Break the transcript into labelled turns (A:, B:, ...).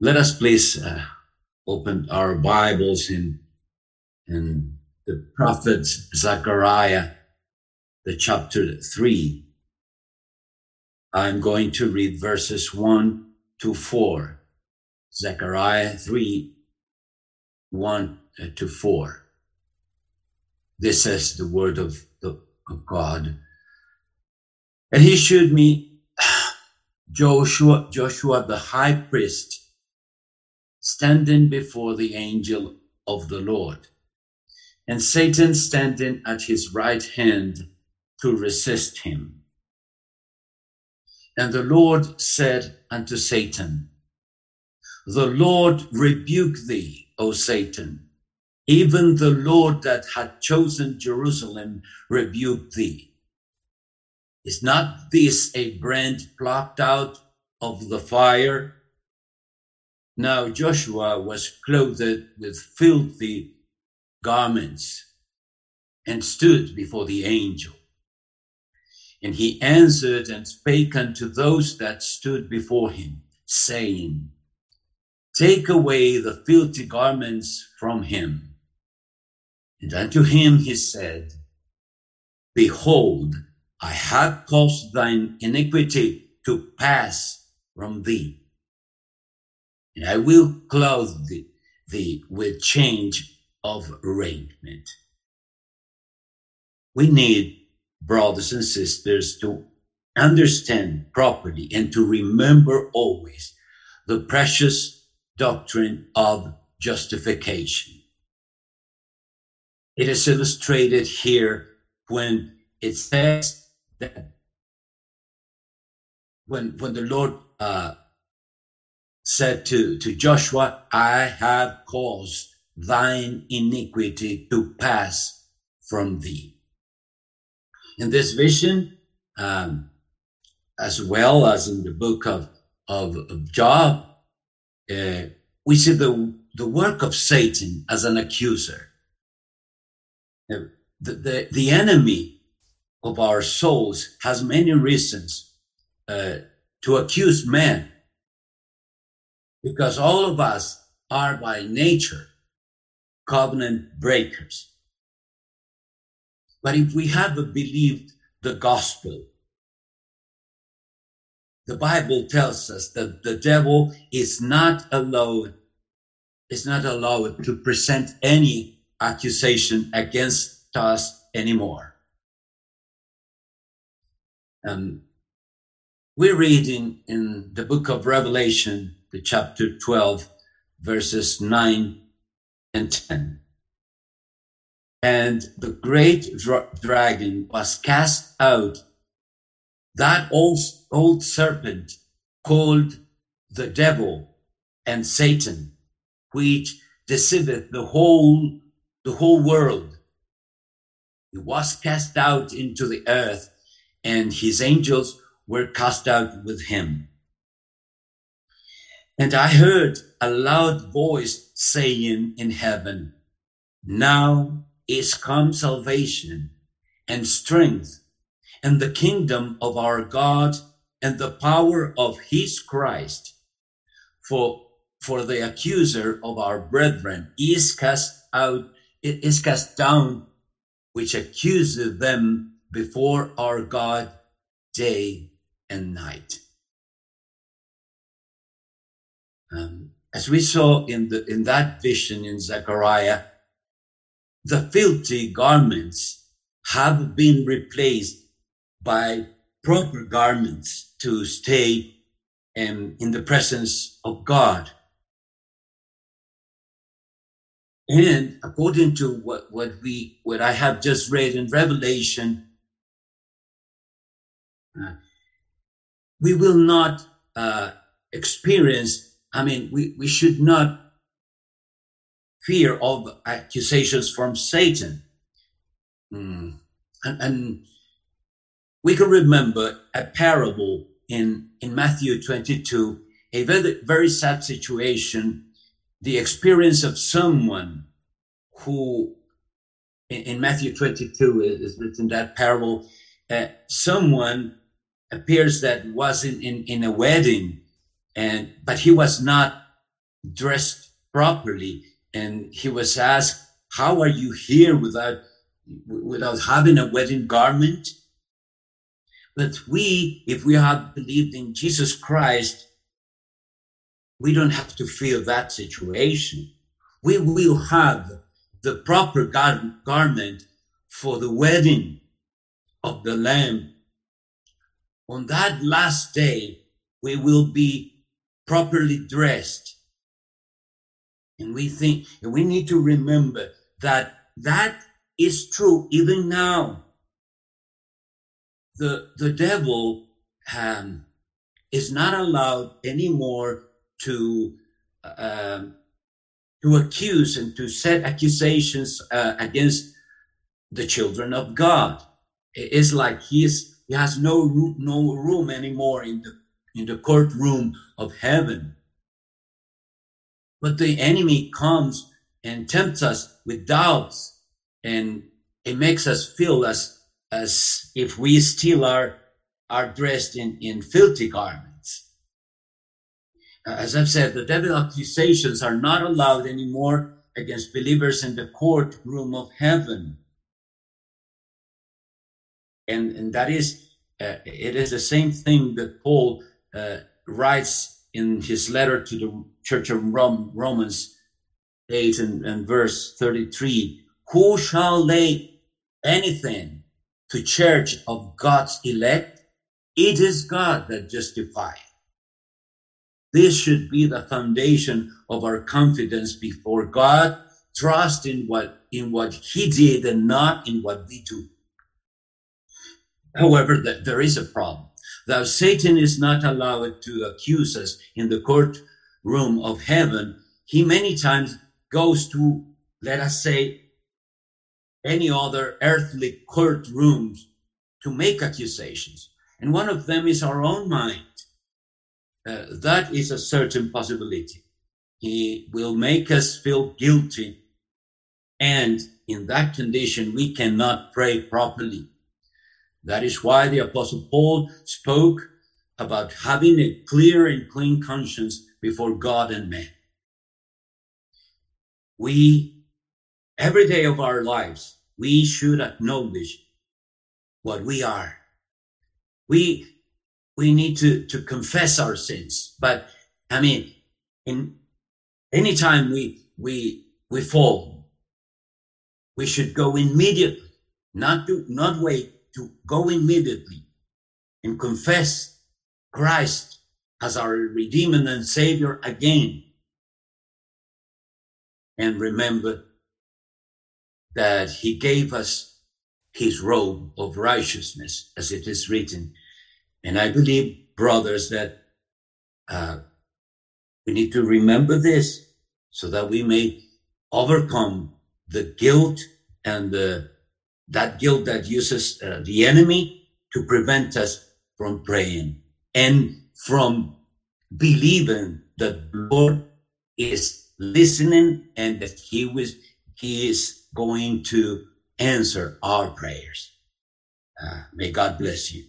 A: Let us please uh, open our Bibles in, in the prophet Zechariah, the chapter 3. I'm going to read verses 1 to 4. Zechariah 3, 1 uh, to 4. This is the word of, the, of God. And he showed me Joshua, Joshua the high priest standing before the angel of the Lord, and Satan standing at his right hand to resist him. And the Lord said unto Satan, The Lord rebuke thee, O Satan. Even the Lord that had chosen Jerusalem rebuke thee. Is not this a brand plucked out of the fire? Now Joshua was clothed with filthy garments and stood before the angel. And he answered and spake unto those that stood before him, saying, Take away the filthy garments from him. And unto him he said, Behold, I have caused thine iniquity to pass from thee and I will clothe thee, with change of raiment. We need, brothers and sisters, to understand properly and to remember always the precious doctrine of justification. It is illustrated here when it says that when, when the Lord uh, said to, to Joshua, I have caused thine iniquity to pass from thee. In this vision, um, as well as in the book of, of, of Job, uh, we see the, the work of Satan as an accuser. Uh, the, the, the enemy of our souls has many reasons uh, to accuse man because all of us are by nature covenant breakers. But if we have believed the gospel, the Bible tells us that the devil is not allowed, is not allowed to present any accusation against us anymore. Um, we're reading in the book of Revelation chapter 12, verses 9 and 10. And the great dra- dragon was cast out, that old, old serpent called the devil and Satan, which deceiveth the whole, the whole world. He was cast out into the earth and his angels were cast out with him. And I heard a loud voice saying in heaven, Now is come salvation and strength and the kingdom of our God and the power of his Christ. For, for the accuser of our brethren is cast out, is cast down, which accuses them before our God day and night. Um, as we saw in the in that vision in Zechariah, the filthy garments have been replaced by proper garments to stay um, in the presence of God. And according to what, what we what I have just read in Revelation, uh, we will not uh, experience I mean, we, we should not fear of accusations from Satan. Mm. And, and we can remember a parable in, in Matthew 22, a very, very sad situation, the experience of someone who, in, in Matthew 22, is written that parable, uh, someone appears that was in, in, in a wedding and but he was not dressed properly and he was asked, how are you here without, without having a wedding garment? But we, if we have believed in Jesus Christ, we don't have to feel that situation. We will have the proper gar- garment for the wedding of the Lamb. On that last day, we will be properly dressed. And we think, and we need to remember that that is true even now. The, the devil um, is not allowed anymore to uh, to accuse and to set accusations uh, against the children of God. It's like he's he has no no room anymore in the in the courtroom of heaven. But the enemy comes and tempts us with doubts, and it makes us feel as as if we still are are dressed in in filthy garments. As I've said, the devil accusations are not allowed anymore against believers in the courtroom of heaven and and that is uh, it is the same thing that Paul uh, writes in his letter to the church of Rome, Romans 8 and, and verse 33 who shall lay anything to charge of God's elect? It is God that justifies this should be the foundation of our confidence before God trust in what in what he did and not in what we do. However, there is a problem. Thou Satan is not allowed to accuse us in the courtroom of heaven. He many times goes to, let us say, any other earthly courtrooms to make accusations. And one of them is our own mind. Uh, that is a certain possibility. He will make us feel guilty. And in that condition, we cannot pray properly. That is why the apostle Paul spoke about having a clear and clean conscience before God and man. We, every day of our lives, we should acknowledge what we are. We, we need to, to confess our sins. But I mean, in anytime we, we, we fall, we should go immediately, not to, not wait to go immediately and confess Christ as our Redeemer and Savior again. And remember that He gave us His robe of righteousness, as it is written. And I believe, brothers, that uh, we need to remember this so that we may overcome the guilt and the that guilt that uses uh, the enemy to prevent us from praying and from believing that Lord is listening and that he was he is going to answer our prayers. Uh, may God bless you.